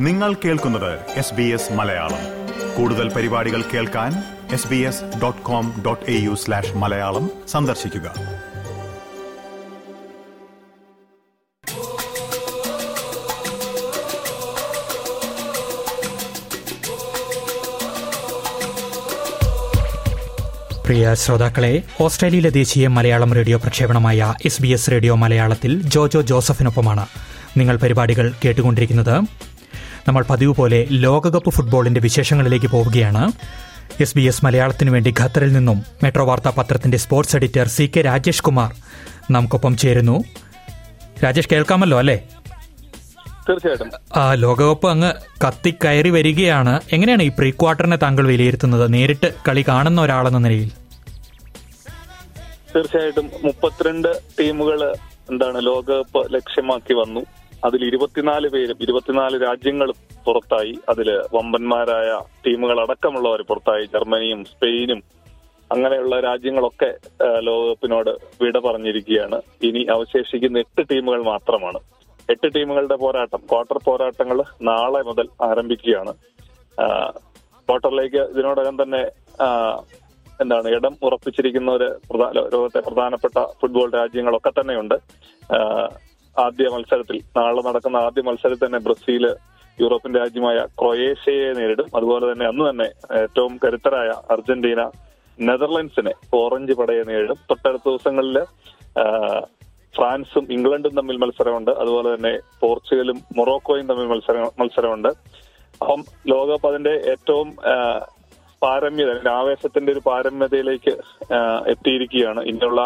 നിങ്ങൾ കേൾക്കുന്നത് S B S Malayalam. കൂടുതൽ പരിപാടികൾ കേൾക്കാൻ S B S dot com dot A U slash Malayalam സന്ദർശിക്കുക. പ്രിയ ശ്രോതാക്കളെ ഓസ്ട്രേലിയയിലെ ദേശീയ മലയാളം റേഡിയോ പ്രക്ഷേപണമായ എസ് ബി എസ് റേഡിയോ മലയാളത്തിൽ ജോജോ ജോസഫിനൊപ്പമാണ്. നിങ്ങൾ പരിപാടികൾ കേട്ടുകൊണ്ടിരിക്കുന്നത് നമ്മൾ പതിവ് പോലെ ലോകകപ്പ് ഫുട്ബോളിന്റെ വിശേഷങ്ങളിലേക്ക് പോവുകയാണ്. എസ് ബി എസ് മലയാളത്തിനു വേണ്ടി ഖത്തറിൽ നിന്നും മെട്രോ വാർത്താ പത്രത്തിന്റെ sports editor C K Rajesh Kumar നമുക്കൊപ്പം ചേരുന്നു. രാജേഷ് കേൾക്കാമല്ലോ അല്ലേ? തീർച്ചയായിട്ടും. ആ, ലോകകപ്പ് അങ്ങ് കയറി വരികയാണ്. എങ്ങനെയാണ് ഈ പ്രീ ക്വാർട്ടറിനെ താങ്കൾ വിലയിരുത്തുന്നത്? നേരിട്ട് കളി കാണുന്ന ഒരാളെന്ന നിലയിൽ. തീർച്ചയായിട്ടും മുപ്പത്തിരണ്ട് ടീമുകൾ എന്താണ് ലോകകപ്പ് ലക്ഷ്യമാക്കി വന്നു. അതിൽ ഇരുപത്തിനാല് പേരും ഇരുപത്തിനാല് രാജ്യങ്ങളും പുറത്തായി. അതിൽ വമ്പന്മാരായ ടീമുകൾ അടക്കമുള്ളവർ പുറത്തായി. ജർമ്മനിയും സ്പെയിനും അങ്ങനെയുള്ള രാജ്യങ്ങളൊക്കെ ലോകകപ്പിനോട് വിട പറഞ്ഞിരിക്കുകയാണ്. ഇനി അവശേഷിക്കുന്ന എട്ട് ടീമുകൾ മാത്രമാണ്. എട്ട് ടീമുകളുടെ പോരാട്ടം ക്വാർട്ടർ പോരാട്ടങ്ങൾ നാളെ മുതൽ ആരംഭിക്കുകയാണ്. ക്വാർട്ടറിലേക്ക് ഇതിനോടകം തന്നെ എന്താണ് ഇടം ഉറപ്പിച്ചിരിക്കുന്ന ഒരു ലോകത്തെ പ്രധാനപ്പെട്ട ഫുട്ബോൾ രാജ്യങ്ങളൊക്കെ തന്നെയുണ്ട്. ആദ്യ മത്സരത്തിൽ നാളെ നടക്കുന്ന ആദ്യ മത്സരത്തിൽ തന്നെ ബ്രസീൽ യൂറോപ്യൻ രാജ്യമായ ക്രൊയേഷ്യയെ നേരിടും. അതുപോലെ തന്നെ അന്ന് തന്നെ ഏറ്റവും കരുത്തരായ അർജന്റീന നെതർലൻഡ്സിനെ ഓറഞ്ച് പടയെ നേരിടും. തൊട്ടടുത്ത ദിവസങ്ങളിൽ ഫ്രാൻസും ഇംഗ്ലണ്ടും തമ്മിൽ മത്സരമുണ്ട്. അതുപോലെ തന്നെ പോർച്ചുഗലും മൊറോക്കോയും തമ്മിൽ മത്സരം മത്സരമുണ്ട്. അപ്പം ലോകകപ്പ് അതിന്റെ ഏറ്റവും പാരമ്യത അല്ലെങ്കിൽ ആവേശത്തിന്റെ ഒരു പാരമ്യതയിലേക്ക് എത്തിയിരിക്കുകയാണ്. ഇനിയുള്ള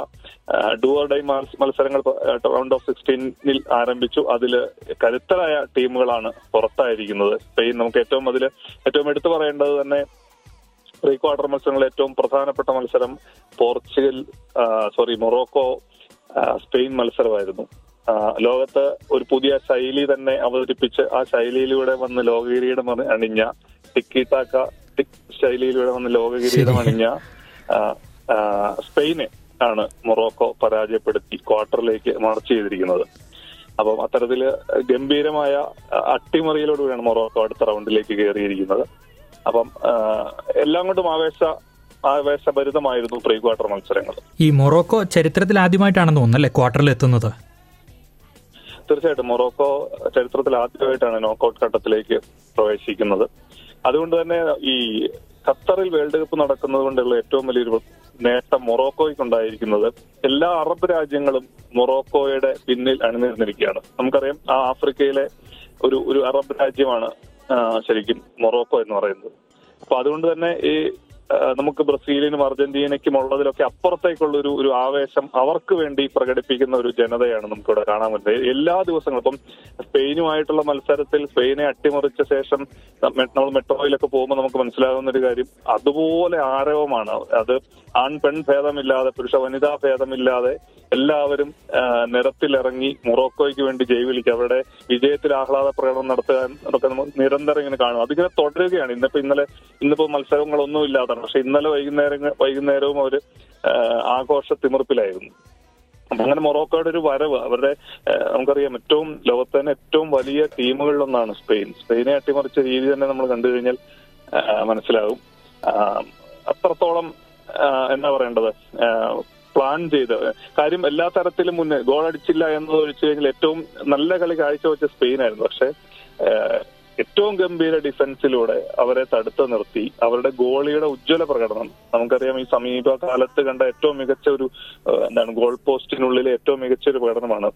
ഡുവർ ഡൈ മത്സരങ്ങൾ റൗണ്ട് ഓഫ് സിക്സ്റ്റീനിൽ ആരംഭിച്ചു. അതിൽ കരുത്തരായ ടീമുകളാണ് പുറത്തായിരിക്കുന്നത്. സ്പെയിൻ നമുക്ക് ഏറ്റവും അതിൽ ഏറ്റവും എടുത്തു പറയേണ്ടത് തന്നെ പ്രീ ക്വാർട്ടർ മത്സരങ്ങളിൽ ഏറ്റവും പ്രധാനപ്പെട്ട മത്സരം പോർച്ചുഗൽ സോറി മൊറോക്കോ സ്പെയിൻ മത്സരമായിരുന്നു. ലോകത്ത് ഒരു പുതിയ ശൈലി തന്നെ അവതരിപ്പിച്ച് ആ ശൈലിയിലൂടെ വന്ന് ലോകകിരീടം അണിഞ്ഞ ടിക്കി ടാക്ക ടിക് ശൈലിയിലൂടെ വന്ന് ലോകകിരീടം അണിഞ്ഞ സ്പെയിനെ ആണ് മൊറോക്കോ പരാജയപ്പെടുത്തി ക്വാർട്ടറിലേക്ക് മാർച്ച് ചെയ്തിരിക്കുന്നത്. അപ്പം അത്തരത്തിൽ ഗംഭീരമായ അട്ടിമറിയിലൂടെയാണ് മൊറോക്കോ അടുത്ത റൗണ്ടിലേക്ക് കയറിയിരിക്കുന്നത്. അപ്പം എല്ലാം കൊണ്ടും ആവേശ ആവേശഭരിതമായിരുന്നു പ്രീ ക്വാർട്ടർ മത്സരങ്ങൾ. ഈ മൊറോക്കോ ചരിത്രത്തിൽ ആദ്യമായിട്ടാണെന്ന് തോന്നുന്നു അല്ലേ ക്വാർട്ടറിൽ എത്തുന്നത്? തീർച്ചയായിട്ടും മൊറോക്കോ ചരിത്രത്തിൽ ആദ്യമായിട്ടാണ് നോക്കൌട്ട് ഘട്ടത്തിലേക്ക് പ്രവേശിക്കുന്നത്. അതുകൊണ്ട് തന്നെ ഈ ഖത്തറിൽ വേൾഡ് കപ്പ് നടക്കുന്നത് കൊണ്ടുള്ള ഏറ്റവും വലിയൊരു നേട്ടം മൊറോക്കോയ്ക്കുണ്ടായിരിക്കുന്നത്. എല്ലാ അറബ് രാജ്യങ്ങളും മൊറോക്കോയുടെ പിന്നിൽ അണിനിരന്നിരിക്കുകയാണ്. നമുക്കറിയാം ആ ആഫ്രിക്കയിലെ ഒരു ഒരു അറബ് രാജ്യമാണ് ശരിക്കും മൊറോക്കോ എന്ന് പറയുന്നത്. അപ്പൊ അതുകൊണ്ട് തന്നെ ഈ നമുക്ക് ബ്രസീലിനും അർജന്റീനയ്ക്കും ഉള്ളതിലൊക്കെ അപ്പുറത്തേക്കുള്ള ഒരു ഒരു ആവേശം അവർക്ക് വേണ്ടി പ്രകടിപ്പിക്കുന്ന ഒരു ജനതയാണ് നമുക്കിവിടെ കാണാൻ പറ്റുന്നത്. എല്ലാ ദിവസങ്ങളും ഇപ്പം സ്പെയിനുമായിട്ടുള്ള മത്സരത്തിൽ സ്പെയിനെ അട്ടിമറിച്ച ശേഷം നമ്മ- നമ്മൾ മെട്രോയിലൊക്കെ പോകുമ്പോൾ നമുക്ക് മനസ്സിലാകുന്ന ഒരു കാര്യം അതുപോലെ ആരവമാണ്. അത് ആൺ പെൺ ഭേദമില്ലാതെ പുരുഷ വനിതാ ഭേദമില്ലാതെ എല്ലാവരും നിരത്തിലിറങ്ങി മൊറോക്കോയ്ക്ക് വേണ്ടി ജയ് വിളിക്കുക അവരുടെ വിജയത്തിൽ ആഹ്ലാദ പ്രകടനം നടത്തുക എന്നൊക്കെ നമ്മൾ നിരന്തരം ഇങ്ങനെ കാണും. അതിങ്ങനെ തുടരുകയാണ്. ഇന്നിപ്പോ ഇന്നലെ ഇന്നിപ്പോ മത്സരങ്ങളൊന്നും ഇല്ലാതാണ് പക്ഷെ ഇന്നലെ വൈകുന്നേരം വൈകുന്നേരവും അവർ ആഘോഷ തിമിർപ്പിലായിരുന്നു അങ്ങനെ മൊറോക്കോയുടെ ഒരു വരവ് അവരുടെ നമുക്കറിയാം ഏറ്റവും ലോകത്തെ തന്നെ ഏറ്റവും വലിയ ടീമുകളിലൊന്നാണ് സ്പെയിൻ. സ്പെയിനെ അട്ടിമറിച്ച രീതി തന്നെ നമ്മൾ കണ്ടു കഴിഞ്ഞാൽ മനസ്സിലാകും. അത്രത്തോളം എന്താ പറയേണ്ടത്? പ്ലാൻ ചെയ്ത് കാര്യം എല്ലാ തരത്തിലും മുന്നേ ഗോൾ അടിച്ചില്ല എന്നത് ഒഴിച്ചു കഴിഞ്ഞാൽ ഏറ്റവും നല്ല കളി കാഴ്ചവെച്ച സ്പെയിനായിരുന്നു. പക്ഷെ ഏറ്റവും ഗംഭീര ഡിഫൻസിലൂടെ അവരെ തടുത്തു നിർത്തി. അവരുടെ ഗോളിയുടെ ഉജ്ജ്വല പ്രകടനം. നമുക്കറിയാം ഈ സമീപകാലത്ത് കണ്ട ഏറ്റവും മികച്ച ഒരു എന്താണ് ഗോൾ പോസ്റ്റിനുള്ളിലെ ഏറ്റവും മികച്ച ഒരു പ്രകടനമാണ്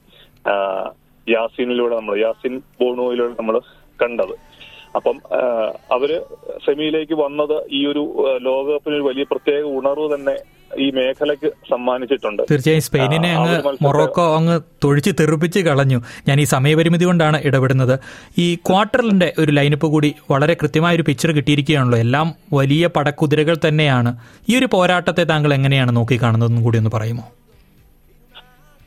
യാസിനിലൂടെ നമ്മൾ യാസിൻ ബോണോയിലൂടെ നമ്മൾ കണ്ടത്. അപ്പം അവർ സെമിയിലേക്ക് വന്നത് ഈ ഒരു ലോകകപ്പിന് ഒരു വലിയ പ്രത്യേക ഉണർവ് തന്നെ ഈ മേഖലയ്ക്ക് സമ്മാനിച്ചിട്ടുണ്ട്. തീർച്ചയായും സ്പെയിനിനെ അങ്ങ് മൊറോക്കോ അങ്ങ് തൊഴിച്ച് തെറിപ്പിച്ച് കളഞ്ഞു. ഞാൻ ഈ സമയപരിമിതി കൊണ്ടാണ് ഇടപെടുന്നത്. ഈ ക്വാർട്ടറിന്റെ ഒരു ലൈനപ്പ് കൂടി വളരെ കൃത്യമായ ഒരു പിക്ചർ കിട്ടിയിരിക്കുകയാണല്ലോ. എല്ലാം വലിയ പടക്കുതിരകൾ തന്നെയാണ്. ഈ ഒരു പോരാട്ടത്തെ താങ്കൾ എങ്ങനെയാണ് നോക്കിക്കാണുന്നതെന്നും കൂടി ഒന്ന് പറയുമോ?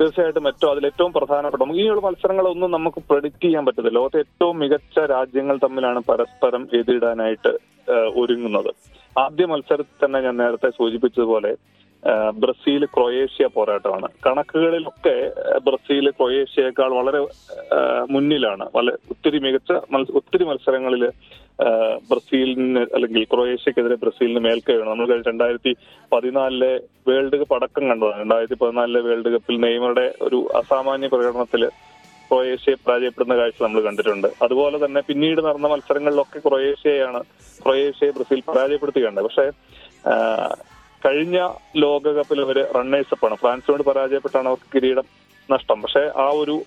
തീർച്ചയായിട്ടും ഏറ്റവും അതിൽ ഏറ്റവും പ്രധാനപ്പെട്ട ഇനിയുള്ള മത്സരങ്ങളൊന്നും നമുക്ക് പ്രഡിക്റ്റ് ചെയ്യാൻ പറ്റത്തില്ല. ലോകത്തെ ഏറ്റവും മികച്ച രാജ്യങ്ങൾ തമ്മിലാണ് പരസ്പരം എതിരിടാനായിട്ട് ഒരുങ്ങുന്നത്. ആദ്യ മത്സരത്തിൽ തന്നെ ഞാൻ നേരത്തെ സൂചിപ്പിച്ചതുപോലെ ബ്രസീൽ ക്രൊയേഷ്യ പോരാട്ടമാണ്. കണക്കുകളിലൊക്കെ ബ്രസീൽ ക്രൊയേഷ്യയേക്കാൾ വളരെ മുന്നിലാണ്. വളരെ ഒത്തിരി മികച്ച ഒത്തിരി മത്സരങ്ങളിൽ ബ്രസീലിന് അല്ലെങ്കിൽ ക്രൊയേഷ്യക്കെതിരെ ബ്രസീലിന് മേൽക്കൈയാണ് നമ്മൾ രണ്ടായിരത്തി പതിനാലിലെ വേൾഡ് കപ്പ് അടക്കം കണ്ടതാണ്. രണ്ടായിരത്തി പതിനാലിലെ വേൾഡ് കപ്പിൽ നെയ്മറുടെ ഒരു അസാമാന്യ പ്രകടനത്തിൽ ക്രൊയേഷ്യയെ പരാജയപ്പെടുന്ന കാഴ്ച നമ്മൾ കണ്ടിട്ടുണ്ട്. അതുപോലെ തന്നെ പിന്നീട് നടന്ന മത്സരങ്ങളിലൊക്കെ ക്രൊയേഷ്യയാണ് ക്രൊയേഷ്യയെ ബ്രസീൽ പരാജയപ്പെടുത്തുകയുണ്ട് പക്ഷേ കഴിഞ്ഞ ലോകകപ്പിൽ അവർ റണ്ണേഴ്സ് അപ്പ് ആണ്. ഫ്രാൻസിനോട് പരാജയപ്പെട്ടാണ് അവർക്ക് കിരീടം നഷ്ടം. പക്ഷേ ആ ഒരു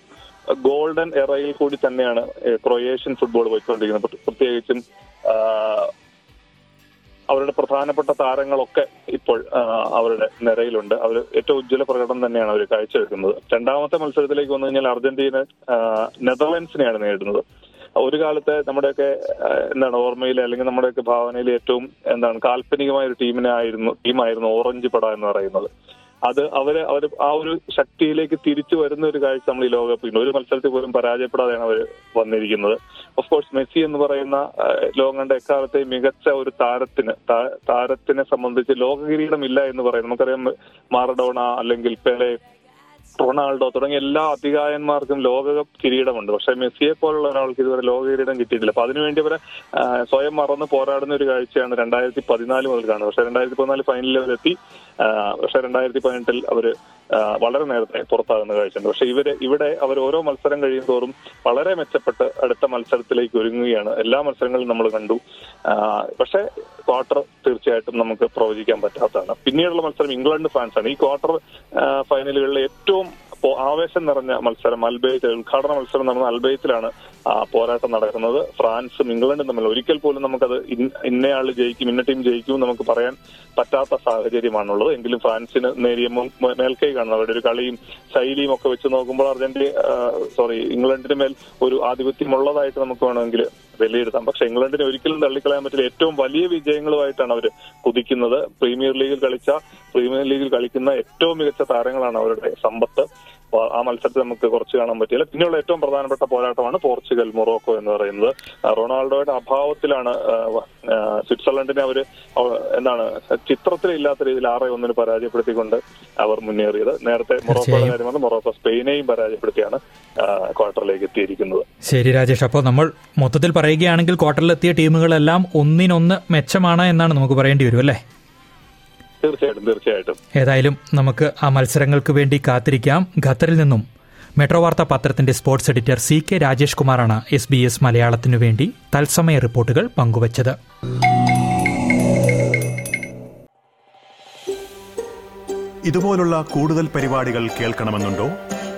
ഗോൾഡൻ എറയിൽ കൂടി തന്നെയാണ് ക്രൊയേഷ്യൻ ഫുട്ബോൾ പോയിക്കൊണ്ടിരിക്കുന്നത്. പ്ര- പ്രത്യേകിച്ചും അവരുടെ പ്രധാനപ്പെട്ട താരങ്ങളൊക്കെ ഇപ്പോൾ അവരുടെ നിരയിലുണ്ട്. അവർ ഏറ്റവും ഉജ്ജ്വല പ്രകടനം തന്നെയാണ് അവർ കാഴ്ചവെക്കുന്നത്. രണ്ടാമത്തെ മത്സരത്തിലേക്ക് വന്നു കഴിഞ്ഞാൽ അർജന്റീന നെതർലൻഡ്സിനെയാണ് നേരിടുന്നത്. ഒരു കാലത്തെ നമ്മുടെയൊക്കെ എന്താണ് ഓർമ്മയിൽ അല്ലെങ്കിൽ നമ്മുടെയൊക്കെ ഭാവനയിൽ ഏറ്റവും എന്താണ് കാൽപ്പനികമായ ഒരു ടീമിനെ ആയിരുന്നു ടീമായിരുന്നു ഓറഞ്ച് പട എന്ന് പറയുന്നത്. അത് അവർ അവർ ആ ഒരു ശക്തിയിലേക്ക് തിരിച്ചു വരുന്ന ഒരു കാഴ്ച നമ്മൾ ഈ ലോകകപ്പിൽ ഒരു മത്സരത്തിൽ പോലും പരാജയപ്പെടാതെയാണ് അവർ വന്നിരിക്കുന്നത്. ഓഫ് കോഴ്സ് മെസ്സി എന്ന് പറയുന്ന ലോകം കണ്ട എക്കാലത്തെ മികച്ച ഒരു താരത്തിന് താരത്തിനെ സംബന്ധിച്ച് ലോകകിരീടം ഇല്ല എന്ന് പറയുന്നത് നമുക്കറിയാം മാറഡോണ അല്ലെങ്കിൽ പെലെ റൊണാൾഡോ തുടങ്ങിയ എല്ലാ അധികായന്മാർക്കും ലോകകപ്പ് കിരീടമുണ്ട്. പക്ഷെ മെസ്സിയെ പോലുള്ള ഒരാൾക്ക് ഇതുവരെ ലോക കിരീടം കിട്ടിയിട്ടില്ല. അപ്പൊ അതിനുവേണ്ടി അവരെ സ്വയം മറന്ന് പോരാടുന്ന ഒരു കാഴ്ചയാണ് രണ്ടായിരത്തി പതിനാല് മുതൽ കാണുന്നത് പക്ഷെ രണ്ടായിരത്തി പതിനാല് ഫൈനലിൽ അവരെത്തി പക്ഷെ രണ്ടായിരത്തി പതിനെട്ടിൽ അവർ വളരെ നേരത്തെ പുറത്താകുന്ന കാഴ്ചയുണ്ട്. പക്ഷെ ഇവർ ഇവിടെ അവർ ഓരോ മത്സരം കഴിയും തോറും വളരെ മെച്ചപ്പെട്ട് അടുത്ത മത്സരത്തിലേക്ക് ഒരുങ്ങുകയാണ്. എല്ലാ മത്സരങ്ങളും നമ്മൾ കണ്ടു. പക്ഷെ ക്വാർട്ടർ തീർച്ചയായിട്ടും നമുക്ക് പ്രവചിക്കാൻ പറ്റാത്തതാണ്. പിന്നീടുള്ള മത്സരം ഇംഗ്ലണ്ട് ഫ്രാൻസ് ആണ് ഈ ക്വാർട്ടർ ഫൈനലുകളിലെ ഏറ്റവും ആവേശം നിറഞ്ഞ മത്സരം അൽബേറ്റ് ഉദ്ഘാടന മത്സരം നടന്ന അൽബേറ്റിലാണ് പോരാട്ടം നടക്കുന്നത്. ഫ്രാൻസും ഇംഗ്ലണ്ടും തമ്മിൽ ഒരിക്കൽ പോലും നമുക്കത് ഇന്ന- ഇന്നയാൾ ജയിക്കും ഇന്ന ടീം ജയിക്കും നമുക്ക് പറയാൻ പറ്റാത്ത സാഹചര്യമാണുള്ളത്. എങ്കിലും ഫ്രാൻസിന് നേരിയ മേൽക്കൈ കാണുന്നത് അവരുടെ ഒരു കളിയും ശൈലിയും ഒക്കെ വെച്ച് നോക്കുമ്പോൾ അർജന്റീന സോറി ഇംഗ്ലണ്ടിന് മേൽ ഒരു ആധിപത്യമുള്ളതായിട്ട് നമുക്ക് വേണമെങ്കിൽ വിലയിരുത്താം പക്ഷെ ഇംഗ്ലണ്ടിനെ ഒരിക്കലും തള്ളിക്കളയാൻ പറ്റില്ല. ഏറ്റവും വലിയ വിജയങ്ങളുമായിട്ടാണ് അവർ കുതിക്കുന്നത്. പ്രീമിയർ ലീഗിൽ കളിച്ച പ്രീമിയർ ലീഗിൽ കളിക്കുന്ന ഏറ്റവും മികച്ച താരങ്ങളാണ് അവരുടെ സമ്പത്ത്. ആ മത്സരത്തിൽ നമുക്ക് കുറച്ച് കാണാൻ പറ്റില്ല. പിന്നെയുള്ള ഏറ്റവും പ്രധാനപ്പെട്ട പോരാട്ടമാണ് പോർച്ചുഗൽ മൊറോക്കോ എന്ന് പറയുന്നത്. റൊണാൾഡോയുടെ അഭാവത്തിലാണ് സ്വിറ്റ്സർലൻഡിനെ അവർ എന്താണ് ചിത്രത്തിലില്ലാത്ത രീതിയിൽ ആറ് ഒന്നിന് പരാജയപ്പെടുത്തിക്കൊണ്ട് അവർ മുന്നേറിയത്. നേരത്തെ മൊറോക്കോയുടെ കാര്യമാണ് മൊറോക്കോ സ്പെയിനെയും പരാജയപ്പെടുത്തിയാണ് ക്വാർട്ടറിലേക്ക് എത്തിയിരിക്കുന്നത്. ശരി രാജേഷ് അപ്പോൾ നമ്മൾ മൊത്തത്തിൽ പറയുകയാണെങ്കിൽ ക്വാർട്ടറിലെത്തിയ ടീമുകളെല്ലാം ഒന്നിനൊന്ന് മെച്ചമാണ് എന്നാണ് നമുക്ക് പറയേണ്ടി വരും അല്ലേ? തീർച്ചയായിട്ടും തീർച്ചയായിട്ടും. ഏതായാലും നമുക്ക് ആ മത്സരങ്ങൾക്ക് വേണ്ടി കാത്തിരിക്കാം. ഖത്തറിൽ നിന്നും മെട്രോ വാർത്താ പത്രത്തിന്റെ sports editor C K Rajesh കുമാറാണ് എസ് ബി എസ് മലയാളത്തിനു വേണ്ടി തത്സമയ റിപ്പോർട്ടുകൾ പങ്കുവച്ചത്. ഇതുപോലുള്ള കൂടുതൽ പരിപാടികൾ കേൾക്കണമെന്നുണ്ടോ?